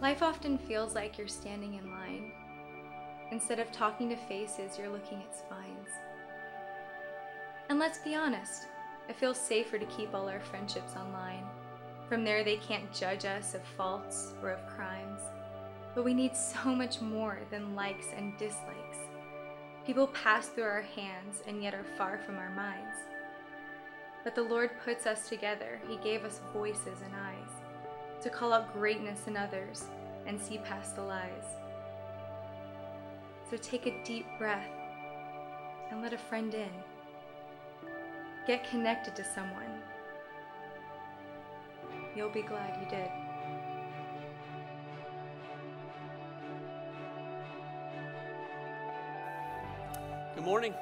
Life often feels like you're standing in line. Instead of talking to faces, you're looking at spines. And let's be honest, it feels safer to keep all our friendships online. From there, they can't judge us of faults or of crimes. But we need so much more than likes and dislikes. People pass through our hands and yet are far from our minds. But the Lord puts us together. He gave us voices and eyes to call out greatness in others and see past the lies. So take a deep breath and let a friend in. Get connected to someone. You'll be glad you did. Good morning.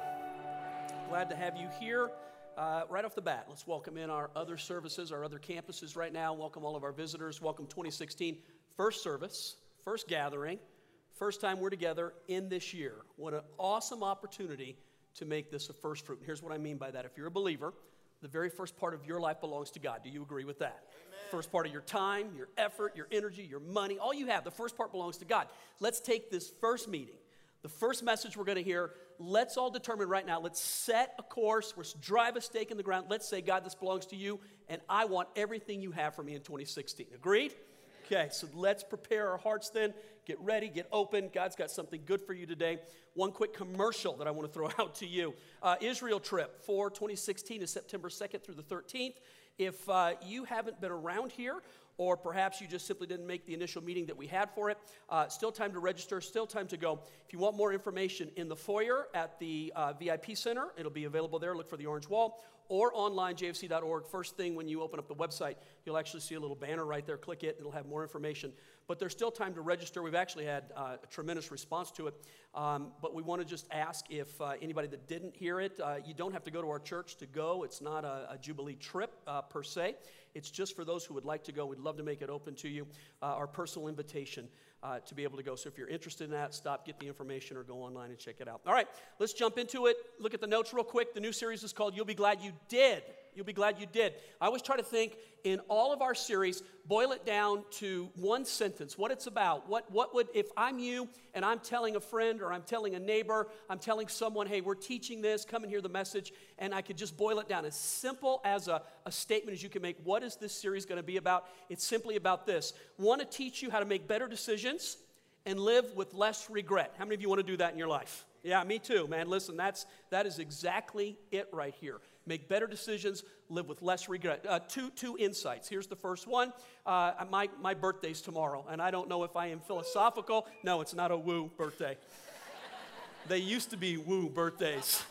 Glad to have you here. Uh, right off the bat, let's welcome in our other services, our other campuses right now. Welcome all of our visitors. Welcome 2016, first service, first gathering, first time we're together in this year. What an awesome opportunity to make this a first fruit. And here's what I mean by that. If you're a believer, the very first part of your life belongs to God. Do you agree with that? Amen. First part of your time, your effort, your energy, your money, all you have, the first part belongs to God. Let's take this first meeting, the first message we're going to hear let's all determine right now, let's set a course, let's drive a stake in the ground. Let's say, God, this belongs to you, and I want everything you have for me in 2016. Agreed? Okay, so let's prepare our hearts then. Get ready, get open. God's got something good for you today. One quick commercial that I want to throw out to you uh, Israel trip for 2016 is September 2nd through the 13th. If uh, you haven't been around here, or perhaps you just simply didn't make the initial meeting that we had for it. Uh, still time to register, still time to go. If you want more information in the foyer at the uh, VIP Center, it'll be available there. Look for the orange wall or online, jfc.org. First thing when you open up the website, you'll actually see a little banner right there. Click it, it'll have more information. But there's still time to register. We've actually had uh, a tremendous response to it. Um, but we want to just ask if uh, anybody that didn't hear it, uh, you don't have to go to our church to go. It's not a, a Jubilee trip uh, per se. It's just for those who would like to go. We'd love to make it open to you. Uh, our personal invitation uh, to be able to go. So if you're interested in that, stop, get the information, or go online and check it out. All right, let's jump into it. Look at the notes real quick. The new series is called You'll Be Glad You Did. You'll be glad you did. I always try to think in all of our series, boil it down to one sentence, what it's about. What, what would, if I'm you and I'm telling a friend or I'm telling a neighbor, I'm telling someone, hey, we're teaching this, come and hear the message, and I could just boil it down as simple as a, a statement as you can make. What is this series going to be about? It's simply about this. Want to teach you how to make better decisions and live with less regret. How many of you want to do that in your life? Yeah, me too, man. Listen, that's that is exactly it right here make better decisions, live with less regret. Uh, two, two insights. Here's the first one. Uh, my, my birthday's tomorrow, and I don't know if I am philosophical. No, it's not a woo birthday. they used to be woo birthdays.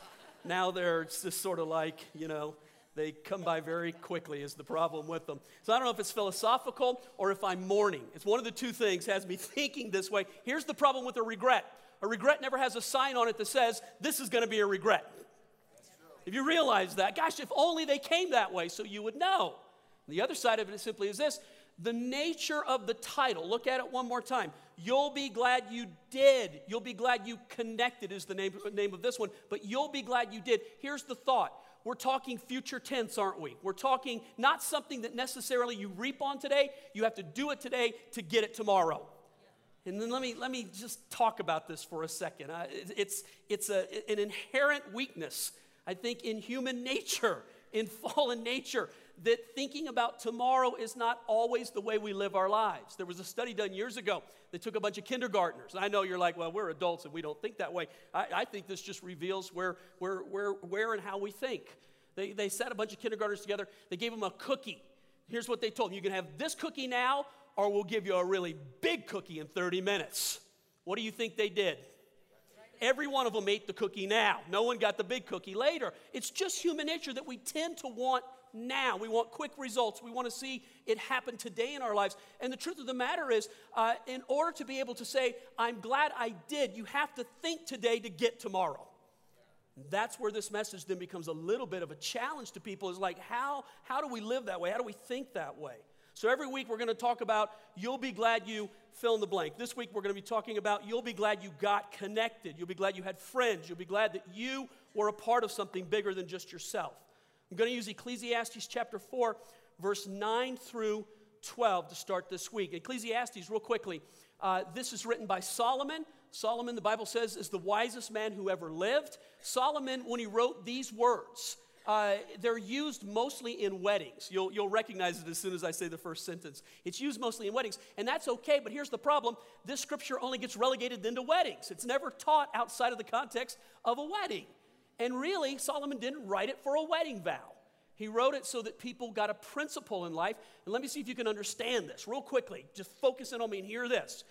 Now they're just sort of like, you know, they come by very quickly is the problem with them so i don't know if it's philosophical or if i'm mourning it's one of the two things has me thinking this way here's the problem with a regret a regret never has a sign on it that says this is going to be a regret if you realize that, gosh, if only they came that way so you would know. And the other side of it simply is this the nature of the title. Look at it one more time. You'll be glad you did. You'll be glad you connected, is the name, name of this one. But you'll be glad you did. Here's the thought we're talking future tense, aren't we? We're talking not something that necessarily you reap on today, you have to do it today to get it tomorrow. And then let me, let me just talk about this for a second. Uh, it's it's a, an inherent weakness I think in human nature, in fallen nature, that thinking about tomorrow is not always the way we live our lives. There was a study done years ago that took a bunch of kindergartners. I know you're like, well, we're adults and we don't think that way. I, I think this just reveals where, where, where, where and how we think. They, they sat a bunch of kindergartners together, they gave them a cookie. Here's what they told them you can have this cookie now, or we'll give you a really big cookie in 30 minutes. What do you think they did? Every one of them ate the cookie now. No one got the big cookie later. It's just human nature that we tend to want now. We want quick results. We want to see it happen today in our lives. And the truth of the matter is, uh, in order to be able to say, I'm glad I did, you have to think today to get tomorrow. That's where this message then becomes a little bit of a challenge to people is like, how, how do we live that way? How do we think that way? So every week we're going to talk about you'll be glad you fill in the blank. This week we're going to be talking about you'll be glad you got connected. You'll be glad you had friends. You'll be glad that you were a part of something bigger than just yourself. I'm going to use Ecclesiastes chapter 4, verse 9 through 12 to start this week. Ecclesiastes, real quickly. Uh, this is written by Solomon. Solomon, the Bible says, is the wisest man who ever lived. Solomon, when he wrote these words, uh, they're used mostly in weddings. You'll, you'll recognize it as soon as I say the first sentence. It's used mostly in weddings, and that's okay, but here's the problem this scripture only gets relegated then to weddings. It's never taught outside of the context of a wedding. And really, Solomon didn't write it for a wedding vow. He wrote it so that people got a principle in life. And let me see if you can understand this real quickly. Just focus in on me and hear this.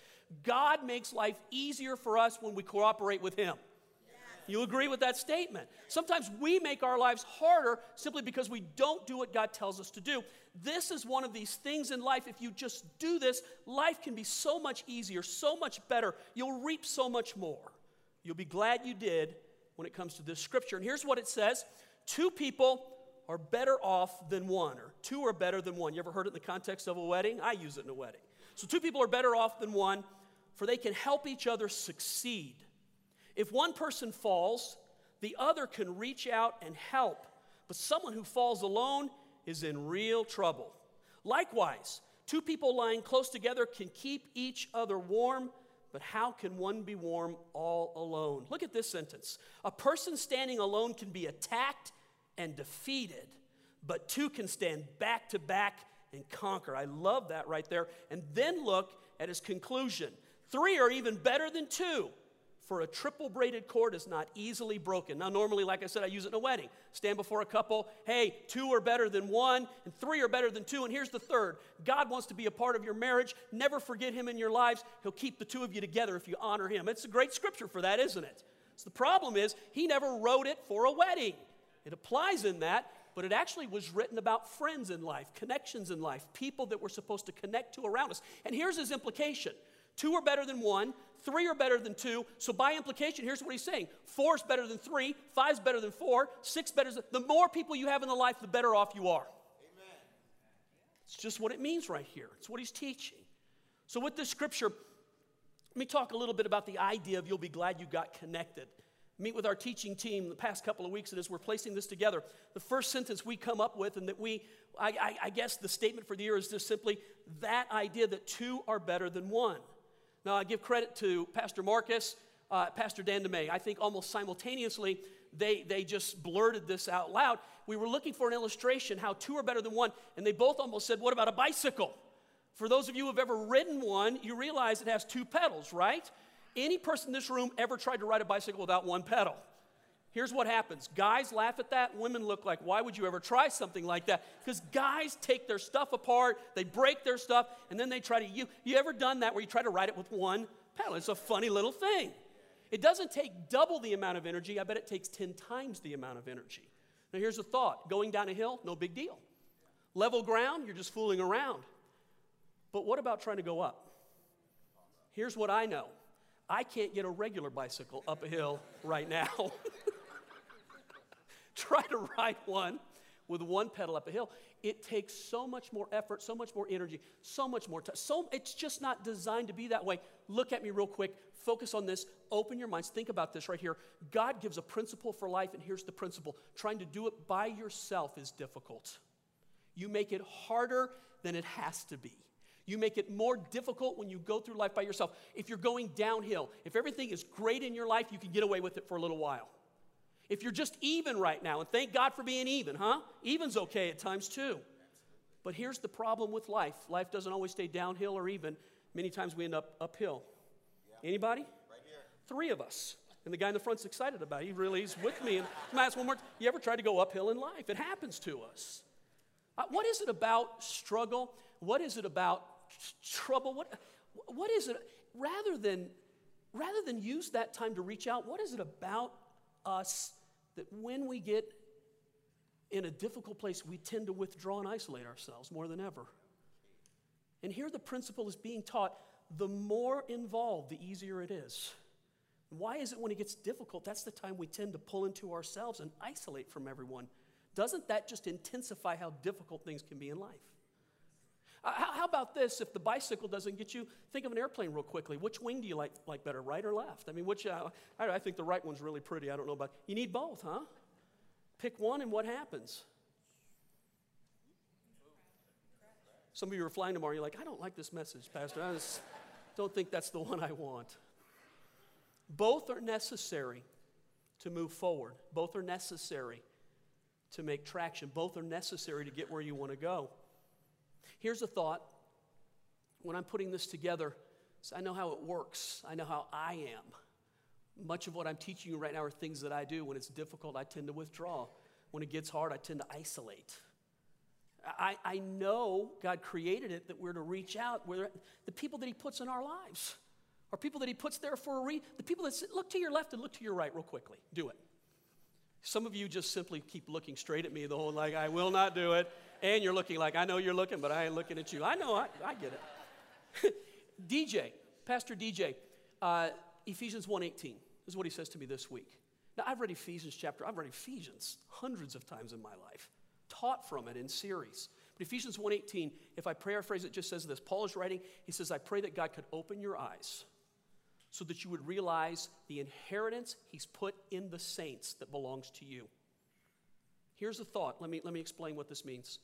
God makes life easier for us when we cooperate with Him. You agree with that statement? Sometimes we make our lives harder simply because we don't do what God tells us to do. This is one of these things in life. If you just do this, life can be so much easier, so much better. You'll reap so much more. You'll be glad you did when it comes to this scripture. And here's what it says Two people are better off than one, or two are better than one. You ever heard it in the context of a wedding? I use it in a wedding. So, two people are better off than one, for they can help each other succeed. If one person falls, the other can reach out and help, but someone who falls alone is in real trouble. Likewise, two people lying close together can keep each other warm, but how can one be warm all alone? Look at this sentence. A person standing alone can be attacked and defeated, but two can stand back to back and conquer. I love that right there. And then look at his conclusion. Three are even better than two for a triple braided cord is not easily broken. Now, normally, like I said, I use it in a wedding. Stand before a couple, hey, two are better than one, and three are better than two. And here's the third God wants to be a part of your marriage. Never forget Him in your lives. He'll keep the two of you together if you honor Him. It's a great scripture for that, isn't it? So the problem is, He never wrote it for a wedding. It applies in that, but it actually was written about friends in life, connections in life, people that we're supposed to connect to around us. And here's his implication two are better than one, three are better than two. So, by implication, here's what he's saying four is better than three, five is better than four, six better than. The more people you have in the life, the better off you are. Amen. It's just what it means right here. It's what he's teaching. So, with this scripture, let me talk a little bit about the idea of you'll be glad you got connected. Meet with our teaching team the past couple of weeks, and as we're placing this together, the first sentence we come up with, and that we, I, I, I guess the statement for the year is just simply that idea that two are better than one. Now, I give credit to Pastor Marcus, uh, Pastor Dan DeMay. I think almost simultaneously, they, they just blurted this out loud. We were looking for an illustration how two are better than one, and they both almost said, What about a bicycle? For those of you who have ever ridden one, you realize it has two pedals, right? Any person in this room ever tried to ride a bicycle without one pedal? Here's what happens guys laugh at that, women look like, why would you ever try something like that? Because guys take their stuff apart, they break their stuff, and then they try to. You, you ever done that where you try to ride it with one pedal? It's a funny little thing. It doesn't take double the amount of energy, I bet it takes 10 times the amount of energy. Now, here's a thought going down a hill, no big deal. Level ground, you're just fooling around. But what about trying to go up? Here's what I know I can't get a regular bicycle up a hill right now. try to ride one with one pedal up a hill. It takes so much more effort, so much more energy, so much more time. So it's just not designed to be that way. Look at me real quick. Focus on this. Open your minds. Think about this right here. God gives a principle for life, and here's the principle. Trying to do it by yourself is difficult. You make it harder than it has to be. You make it more difficult when you go through life by yourself. If you're going downhill, if everything is great in your life, you can get away with it for a little while. If you're just even right now, and thank God for being even, huh? Even's okay at times too. But here's the problem with life life doesn't always stay downhill or even. Many times we end up uphill. Yeah. Anybody? Right here. Three of us. And the guy in the front's excited about it. He really is with me. And I'm ask one more. You ever tried to go uphill in life? It happens to us. Uh, what is it about struggle? What is it about trouble? What, what is it? Rather than, rather than use that time to reach out, what is it about us that when we get in a difficult place, we tend to withdraw and isolate ourselves more than ever. And here the principle is being taught the more involved, the easier it is. Why is it when it gets difficult, that's the time we tend to pull into ourselves and isolate from everyone? Doesn't that just intensify how difficult things can be in life? Uh, how, how, about this? If the bicycle doesn't get you, think of an airplane real quickly. Which wing do you like, like better, right or left? I mean, which, uh, I, I think the right one's really pretty. I don't know about, you need both, huh? Pick one and what happens? Some of you are flying tomorrow, you're like, I don't like this message, Pastor. I just don't think that's the one I want. Both are necessary to move forward, both are necessary to make traction, both are necessary to get where you want to go. Here's a thought when I'm putting this together, so I know how it works, I know how I am. Much of what I'm teaching you right now are things that I do. When it's difficult, I tend to withdraw. When it gets hard, I tend to isolate. I, I know God created it that we're to reach out. We're, the people that He puts in our lives are people that He puts there for a reason. The people that sit, look to your left and look to your right, real quickly. Do it. Some of you just simply keep looking straight at me the whole like, I will not do it. And you're looking like, I know you're looking, but I ain't looking at you. I know, I, I get it. DJ, Pastor DJ, uh, Ephesians 1.18 is what he says to me this week. Now, I've read Ephesians chapter, I've read Ephesians hundreds of times in my life, taught from it in series. But Ephesians 1.18, if I paraphrase it, just says this. Paul is writing, he says, I pray that God could open your eyes so that you would realize the inheritance he's put in the saints that belongs to you. Here's a thought. Let me, let me explain what this means.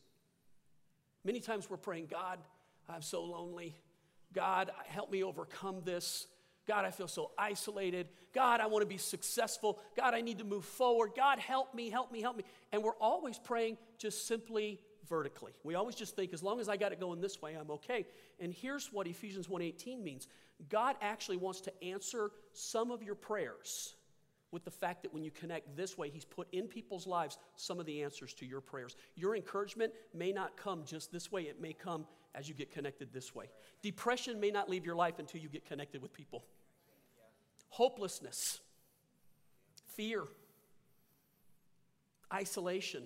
Many times we're praying, God, I'm so lonely. God, help me overcome this. God, I feel so isolated. God, I want to be successful. God, I need to move forward. God, help me, help me, help me. And we're always praying just simply vertically. We always just think as long as I got it going this way, I'm okay. And here's what Ephesians 1:18 means. God actually wants to answer some of your prayers with the fact that when you connect this way, He's put in people's lives some of the answers to your prayers. Your encouragement may not come just this way, it may come as you get connected this way. Depression may not leave your life until you get connected with people. Hopelessness, fear, isolation.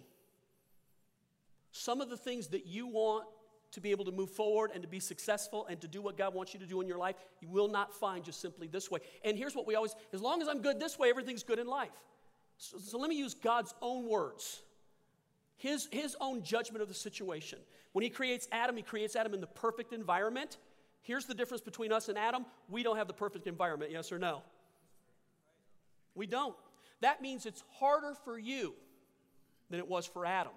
Some of the things that you want to be able to move forward and to be successful and to do what God wants you to do in your life, you will not find just simply this way. And here's what we always as long as I'm good this way, everything's good in life. So, so let me use God's own words, his, his own judgment of the situation. When He creates Adam, He creates Adam in the perfect environment. Here's the difference between us and Adam we don't have the perfect environment, yes or no? We don't. That means it's harder for you than it was for Adam.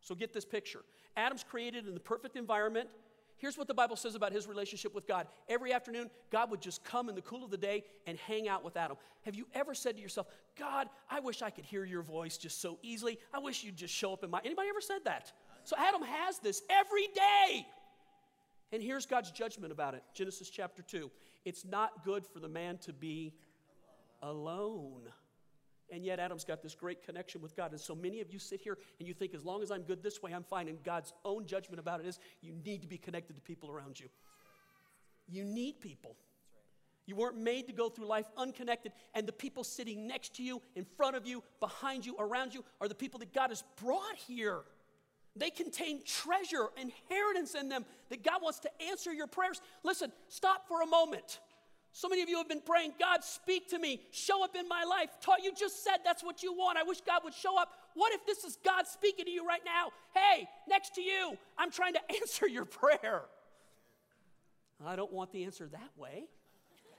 So get this picture. Adam's created in the perfect environment. Here's what the Bible says about his relationship with God. Every afternoon, God would just come in the cool of the day and hang out with Adam. Have you ever said to yourself, God, I wish I could hear your voice just so easily. I wish you'd just show up in my. Anybody ever said that? So Adam has this every day. And here's God's judgment about it Genesis chapter 2. It's not good for the man to be alone. And yet, Adam's got this great connection with God. And so many of you sit here and you think, as long as I'm good this way, I'm fine. And God's own judgment about it is you need to be connected to people around you. You need people. You weren't made to go through life unconnected. And the people sitting next to you, in front of you, behind you, around you are the people that God has brought here. They contain treasure, inheritance in them that God wants to answer your prayers. Listen, stop for a moment. So many of you have been praying, God, speak to me, show up in my life. Taught you just said that's what you want. I wish God would show up. What if this is God speaking to you right now? Hey, next to you, I'm trying to answer your prayer. I don't want the answer that way.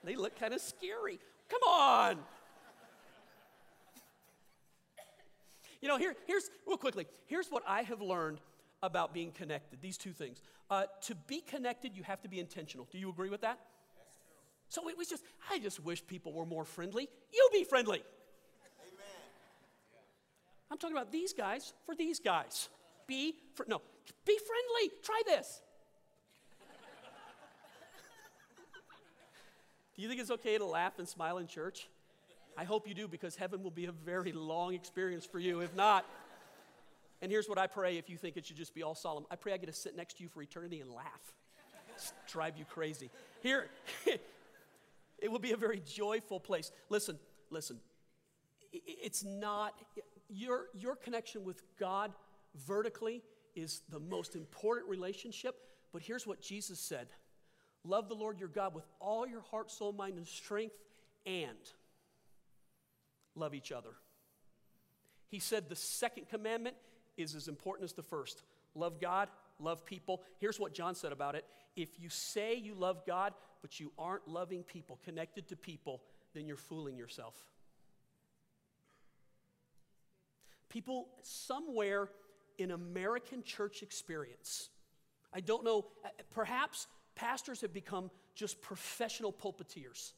They look kind of scary. Come on. You know, here, here's, real quickly, here's what I have learned about being connected these two things. Uh, to be connected, you have to be intentional. Do you agree with that? So it was just, I just wish people were more friendly. You be friendly. Amen. I'm talking about these guys for these guys. Be, fr- no, be friendly. Try this. do you think it's okay to laugh and smile in church? I hope you do because heaven will be a very long experience for you. If not, and here's what I pray if you think it should just be all solemn I pray I get to sit next to you for eternity and laugh. Just drive you crazy. Here, it will be a very joyful place. Listen, listen. It's not, your, your connection with God vertically is the most important relationship. But here's what Jesus said Love the Lord your God with all your heart, soul, mind, and strength, and love each other. He said the second commandment is as important as the first love God, love people. Here's what John said about it if you say you love God, but you aren't loving people, connected to people, then you're fooling yourself. People somewhere in American church experience, I don't know. uh, Perhaps pastors have become just professional pulpiteers.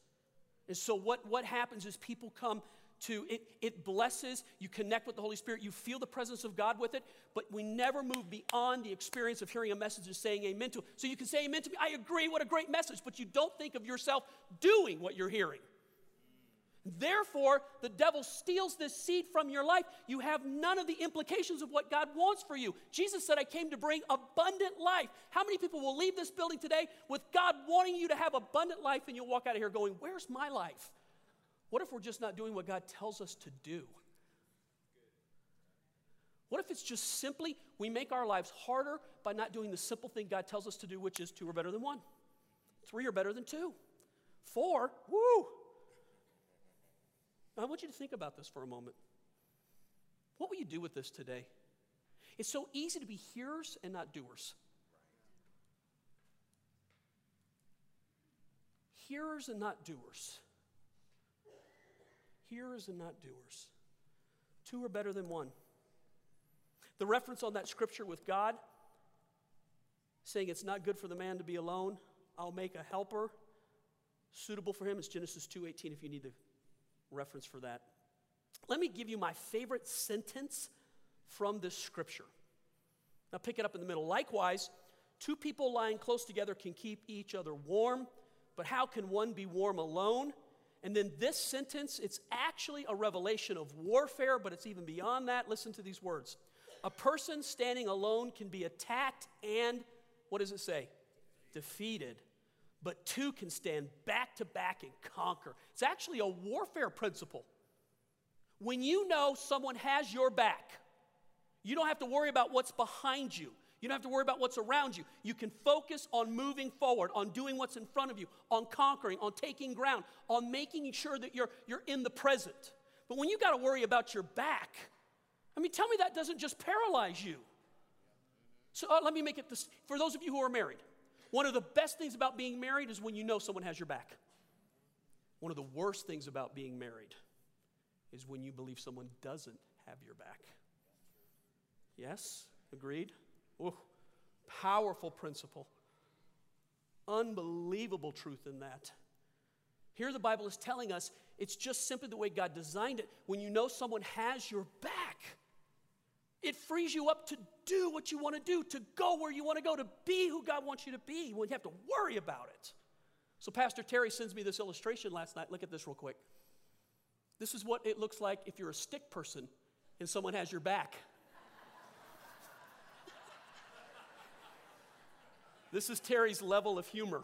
And so what, what happens is people come to it, it blesses, you connect with the Holy Spirit, you feel the presence of God with it, but we never move beyond the experience of hearing a message and saying amen to it. So you can say amen to me, I agree, what a great message, but you don't think of yourself doing what you're hearing. Therefore, the devil steals this seed from your life. You have none of the implications of what God wants for you. Jesus said, I came to bring abundant life. How many people will leave this building today with God wanting you to have abundant life and you'll walk out of here going, Where's my life? What if we're just not doing what God tells us to do? What if it's just simply we make our lives harder by not doing the simple thing God tells us to do, which is two are better than one, three are better than two, four, woo. I want you to think about this for a moment. What will you do with this today? It's so easy to be hearers and not doers. Hearers and not doers. Hearers and not doers. Two are better than one. The reference on that scripture with God saying it's not good for the man to be alone, I'll make a helper suitable for him. It's Genesis 2:18 if you need the reference for that. Let me give you my favorite sentence from this scripture. Now pick it up in the middle. Likewise, two people lying close together can keep each other warm, but how can one be warm alone? And then this sentence, it's actually a revelation of warfare, but it's even beyond that. Listen to these words. A person standing alone can be attacked and, what does it say? Defeated. But two can stand back to back and conquer. It's actually a warfare principle. When you know someone has your back, you don't have to worry about what's behind you. You don't have to worry about what's around you. You can focus on moving forward, on doing what's in front of you, on conquering, on taking ground, on making sure that you're, you're in the present. But when you got to worry about your back, I mean, tell me that doesn't just paralyze you. So uh, let me make it this for those of you who are married. One of the best things about being married is when you know someone has your back. One of the worst things about being married is when you believe someone doesn't have your back. Yes? Agreed? Ooh, powerful principle. Unbelievable truth in that. Here, the Bible is telling us it's just simply the way God designed it. When you know someone has your back, it frees you up to do what you want to do, to go where you want to go, to be who God wants you to be you have to worry about it. So, Pastor Terry sends me this illustration last night. Look at this real quick. This is what it looks like if you're a stick person and someone has your back. This is Terry's level of humor.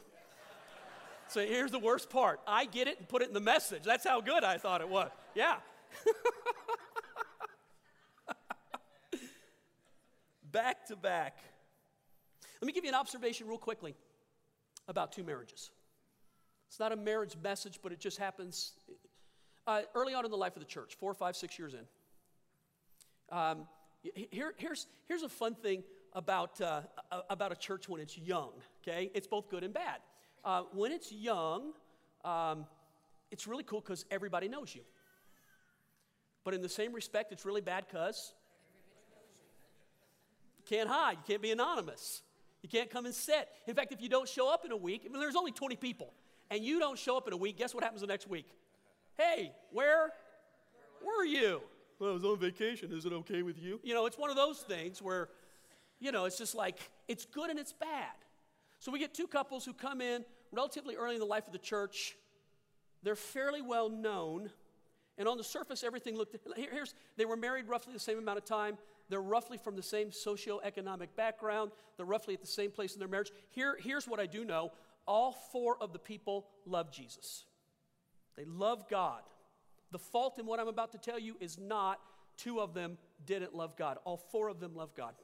So here's the worst part I get it and put it in the message. That's how good I thought it was. Yeah. back to back. Let me give you an observation real quickly about two marriages. It's not a marriage message, but it just happens uh, early on in the life of the church, four, five, six years in. Um, here, here's, here's a fun thing about, uh, about a church when it's young, okay? It's both good and bad. Uh, when it's young, um, it's really cool because everybody knows you. But in the same respect, it's really bad because you can't hide, you can't be anonymous, you can't come and sit. In fact, if you don't show up in a week, I mean, there's only 20 people, and you don't show up in a week, guess what happens the next week? Hey, where were you? Well, I was on vacation. Is it okay with you? You know, it's one of those things where you know, it's just like, it's good and it's bad. So we get two couples who come in relatively early in the life of the church. They're fairly well known. And on the surface, everything looked, here's, they were married roughly the same amount of time. They're roughly from the same socioeconomic background. They're roughly at the same place in their marriage. Here, here's what I do know all four of the people love Jesus, they love God. The fault in what I'm about to tell you is not two of them didn't love God, all four of them love God.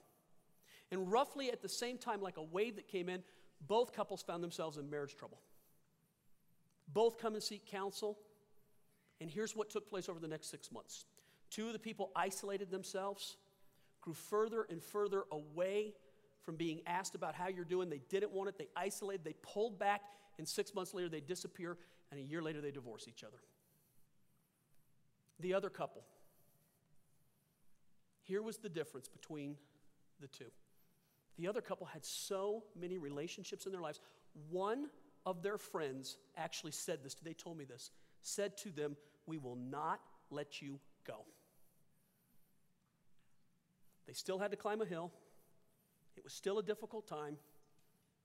And roughly at the same time, like a wave that came in, both couples found themselves in marriage trouble. Both come and seek counsel. And here's what took place over the next six months two of the people isolated themselves, grew further and further away from being asked about how you're doing. They didn't want it, they isolated, they pulled back, and six months later they disappear, and a year later they divorce each other. The other couple. Here was the difference between the two. The other couple had so many relationships in their lives. One of their friends actually said this, they told me this, said to them, We will not let you go. They still had to climb a hill. It was still a difficult time,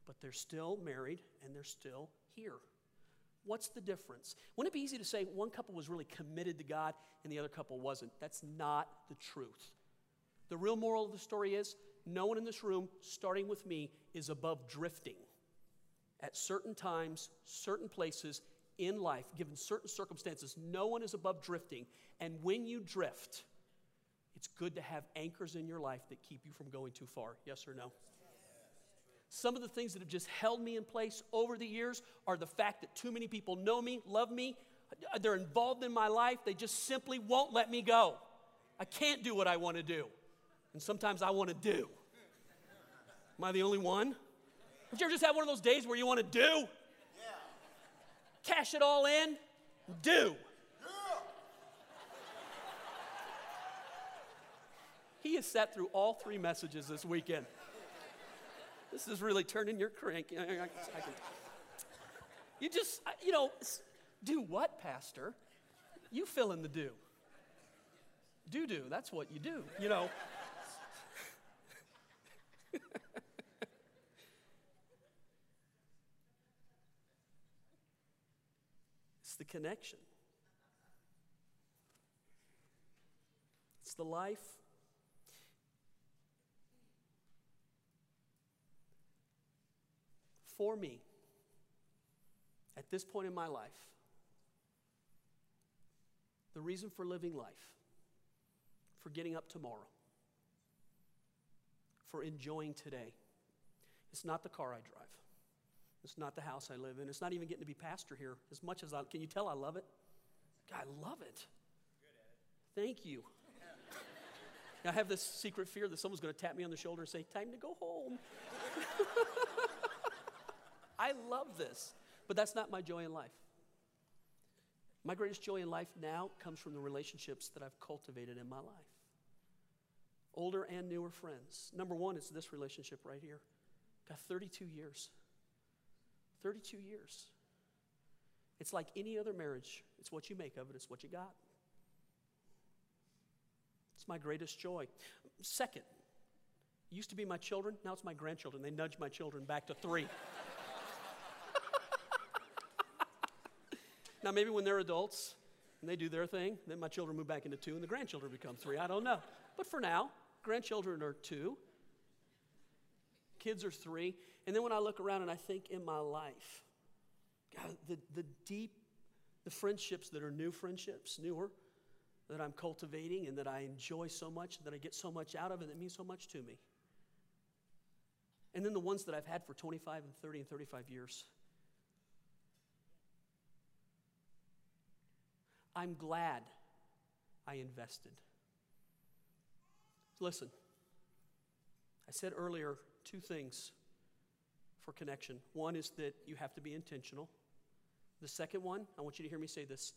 but they're still married and they're still here. What's the difference? Wouldn't it be easy to say one couple was really committed to God and the other couple wasn't? That's not the truth. The real moral of the story is no one in this room, starting with me, is above drifting. At certain times, certain places in life, given certain circumstances, no one is above drifting. And when you drift, it's good to have anchors in your life that keep you from going too far. Yes or no? Some of the things that have just held me in place over the years are the fact that too many people know me, love me, they're involved in my life, they just simply won't let me go. I can't do what I want to do. And sometimes I want to do. Am I the only one? Did you ever just have one of those days where you want to do? Yeah. Cash it all in, do. He has sat through all three messages this weekend. This is really turning your crank. You just, you know, do what, Pastor? You fill in the do. Do do, that's what you do, you know. it's the connection, it's the life for me at this point in my life, the reason for living life, for getting up tomorrow, for enjoying today, it's not the car I drive. It's not the house I live in. It's not even getting to be pastor here as much as I can you tell I love it? I love it. Thank you. I have this secret fear that someone's going to tap me on the shoulder and say, Time to go home. I love this. But that's not my joy in life. My greatest joy in life now comes from the relationships that I've cultivated in my life. Older and newer friends. Number one is this relationship right here. Got 32 years. 32 years. It's like any other marriage. It's what you make of it, it's what you got. It's my greatest joy. Second, used to be my children, now it's my grandchildren. They nudge my children back to three. Now, maybe when they're adults and they do their thing, then my children move back into two and the grandchildren become three. I don't know. But for now, grandchildren are two, kids are three. And then when I look around and I think in my life, God, the, the deep, the friendships that are new friendships, newer, that I'm cultivating and that I enjoy so much, that I get so much out of, and that means so much to me. And then the ones that I've had for 25 and 30 and 35 years. I'm glad I invested. Listen, I said earlier two things for connection. One is that you have to be intentional. The second one, I want you to hear me say this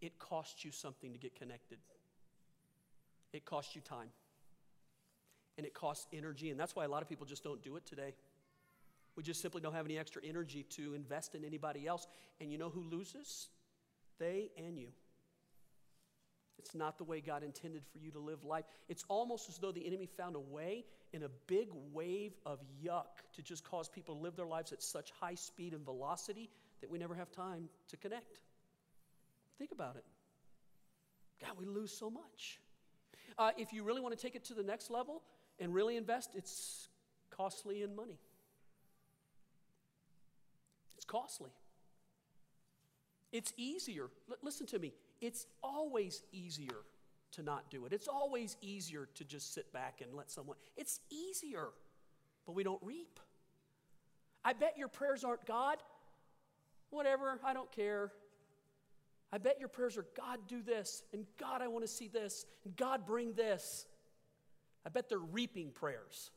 it costs you something to get connected, it costs you time, and it costs energy. And that's why a lot of people just don't do it today. We just simply don't have any extra energy to invest in anybody else. And you know who loses? They and you. It's not the way God intended for you to live life. It's almost as though the enemy found a way in a big wave of yuck to just cause people to live their lives at such high speed and velocity that we never have time to connect. Think about it. God, we lose so much. Uh, if you really want to take it to the next level and really invest, it's costly in money. It's costly. It's easier. L- listen to me it's always easier to not do it. It's always easier to just sit back and let someone, it's easier, but we don't reap. I bet your prayers aren't God. Whatever, I don't care. I bet your prayers are God, do this, and God, I want to see this, and God, bring this. I bet they're reaping prayers.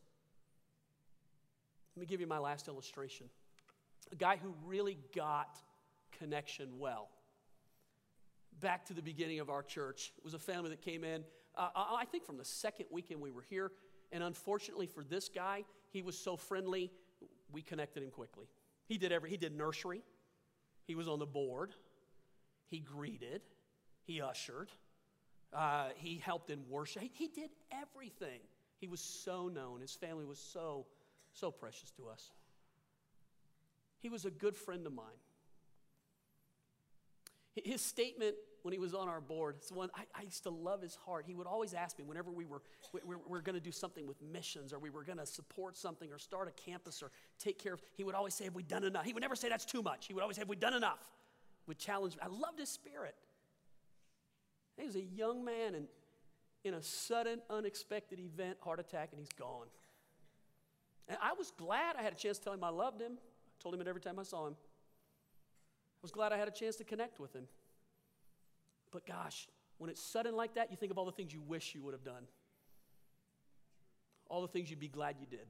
Let me give you my last illustration. A guy who really got connection well back to the beginning of our church. It was a family that came in, uh, I think from the second weekend we were here. And unfortunately for this guy, he was so friendly, we connected him quickly. He did every, he did nursery, he was on the board, he greeted, he ushered, uh, he helped in worship. He, he did everything. He was so known. His family was so, so precious to us. He was a good friend of mine. His statement when he was on our board, it's one I, I used to love his heart. He would always ask me whenever we were we, we were going to do something with missions or we were going to support something or start a campus or take care of. He would always say, "Have we done enough?" He would never say that's too much. He would always say, "Have we done enough?" Would challenge me. I loved his spirit. He was a young man, and in a sudden, unexpected event, heart attack, and he's gone. And I was glad I had a chance to tell him I loved him. I told him it every time I saw him. Was glad I had a chance to connect with him. But gosh, when it's sudden like that, you think of all the things you wish you would have done, all the things you'd be glad you did.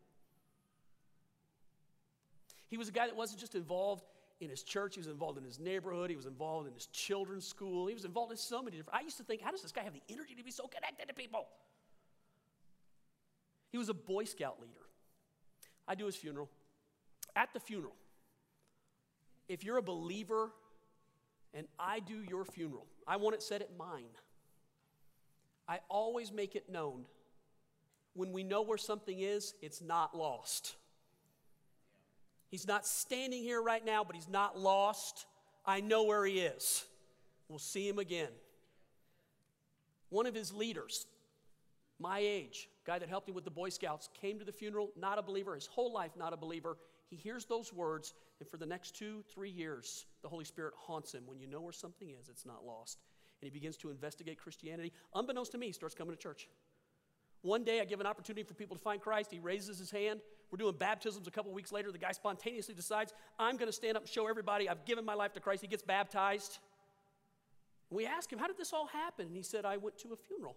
He was a guy that wasn't just involved in his church, he was involved in his neighborhood, he was involved in his children's school, he was involved in so many different. I used to think, how does this guy have the energy to be so connected to people? He was a Boy Scout leader. I do his funeral. At the funeral, if you're a believer and I do your funeral, I want it said at mine. I always make it known when we know where something is, it's not lost. He's not standing here right now, but he's not lost. I know where he is. We'll see him again. One of his leaders, my age, guy that helped him with the Boy Scouts, came to the funeral, not a believer, his whole life not a believer. He hears those words, and for the next two, three years, the Holy Spirit haunts him. When you know where something is, it's not lost. And he begins to investigate Christianity. Unbeknownst to me, he starts coming to church. One day, I give an opportunity for people to find Christ. He raises his hand. We're doing baptisms a couple weeks later. The guy spontaneously decides, I'm going to stand up and show everybody I've given my life to Christ. He gets baptized. We ask him, How did this all happen? And he said, I went to a funeral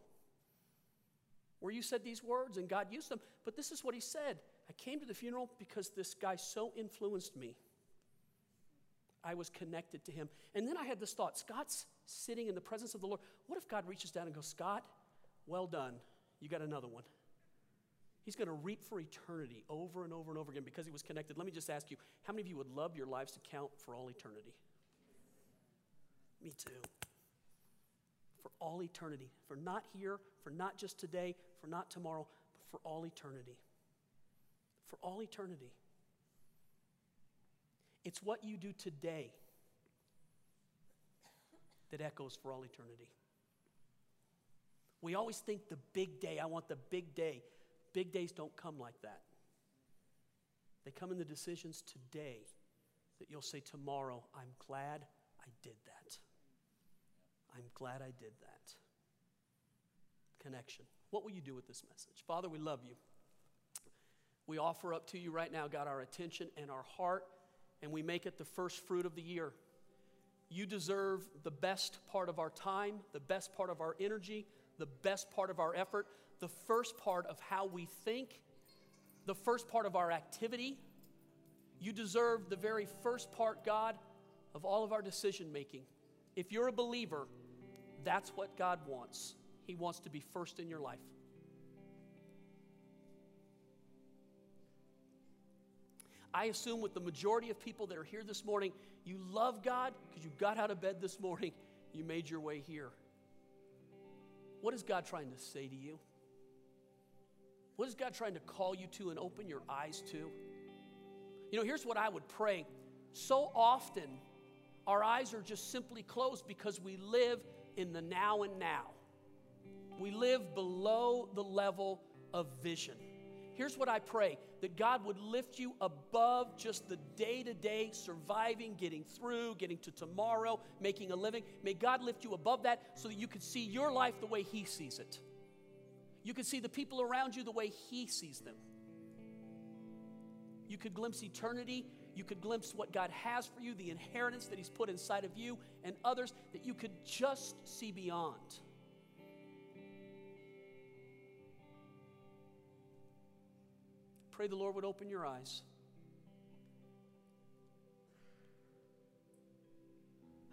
where you said these words and God used them. But this is what he said I came to the funeral because this guy so influenced me. I was connected to him. And then I had this thought Scott's sitting in the presence of the Lord. What if God reaches down and goes, Scott, well done. You got another one. He's going to reap for eternity over and over and over again because he was connected. Let me just ask you how many of you would love your lives to count for all eternity? Me too. For all eternity. For not here, for not just today, for not tomorrow, but for all eternity. For all eternity. It's what you do today that echoes for all eternity. We always think the big day, I want the big day. Big days don't come like that. They come in the decisions today that you'll say tomorrow, I'm glad I did that. I'm glad I did that. Connection. What will you do with this message? Father, we love you. We offer up to you right now, God, our attention and our heart, and we make it the first fruit of the year. You deserve the best part of our time, the best part of our energy, the best part of our effort, the first part of how we think, the first part of our activity. You deserve the very first part, God, of all of our decision making. If you're a believer, that's what God wants. He wants to be first in your life. I assume with the majority of people that are here this morning, you love God because you got out of bed this morning, you made your way here. What is God trying to say to you? What is God trying to call you to and open your eyes to? You know, here's what I would pray. So often, our eyes are just simply closed because we live in the now and now. We live below the level of vision. Here's what I pray that God would lift you above just the day to day surviving, getting through, getting to tomorrow, making a living. May God lift you above that so that you could see your life the way He sees it. You could see the people around you the way He sees them. You could glimpse eternity. You could glimpse what God has for you, the inheritance that He's put inside of you and others, that you could just see beyond. Pray the Lord would open your eyes.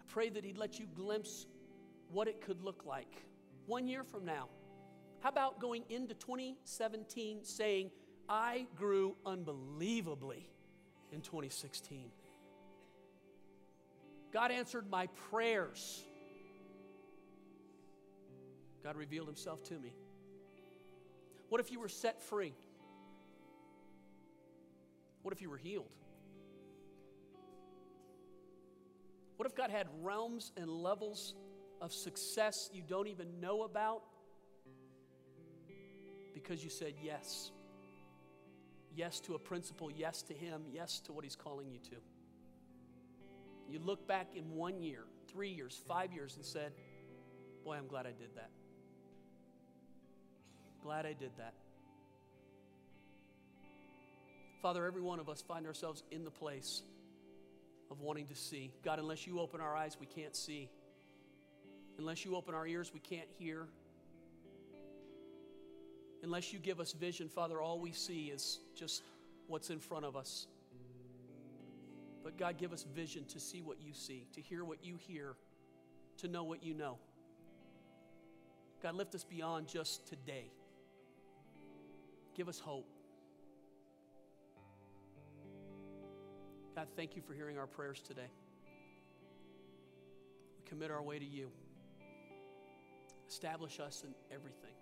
I pray that He'd let you glimpse what it could look like one year from now. How about going into 2017 saying, I grew unbelievably in 2016. God answered my prayers. God revealed himself to me. What if you were set free? What if you were healed? What if God had realms and levels of success you don't even know about because you said yes? Yes to a principle, yes to Him, yes to what He's calling you to. You look back in one year, three years, five years, and said, Boy, I'm glad I did that. Glad I did that. Father, every one of us find ourselves in the place of wanting to see. God, unless you open our eyes, we can't see. Unless you open our ears, we can't hear. Unless you give us vision, Father, all we see is just what's in front of us. But God, give us vision to see what you see, to hear what you hear, to know what you know. God, lift us beyond just today. Give us hope. God, thank you for hearing our prayers today. We commit our way to you. Establish us in everything.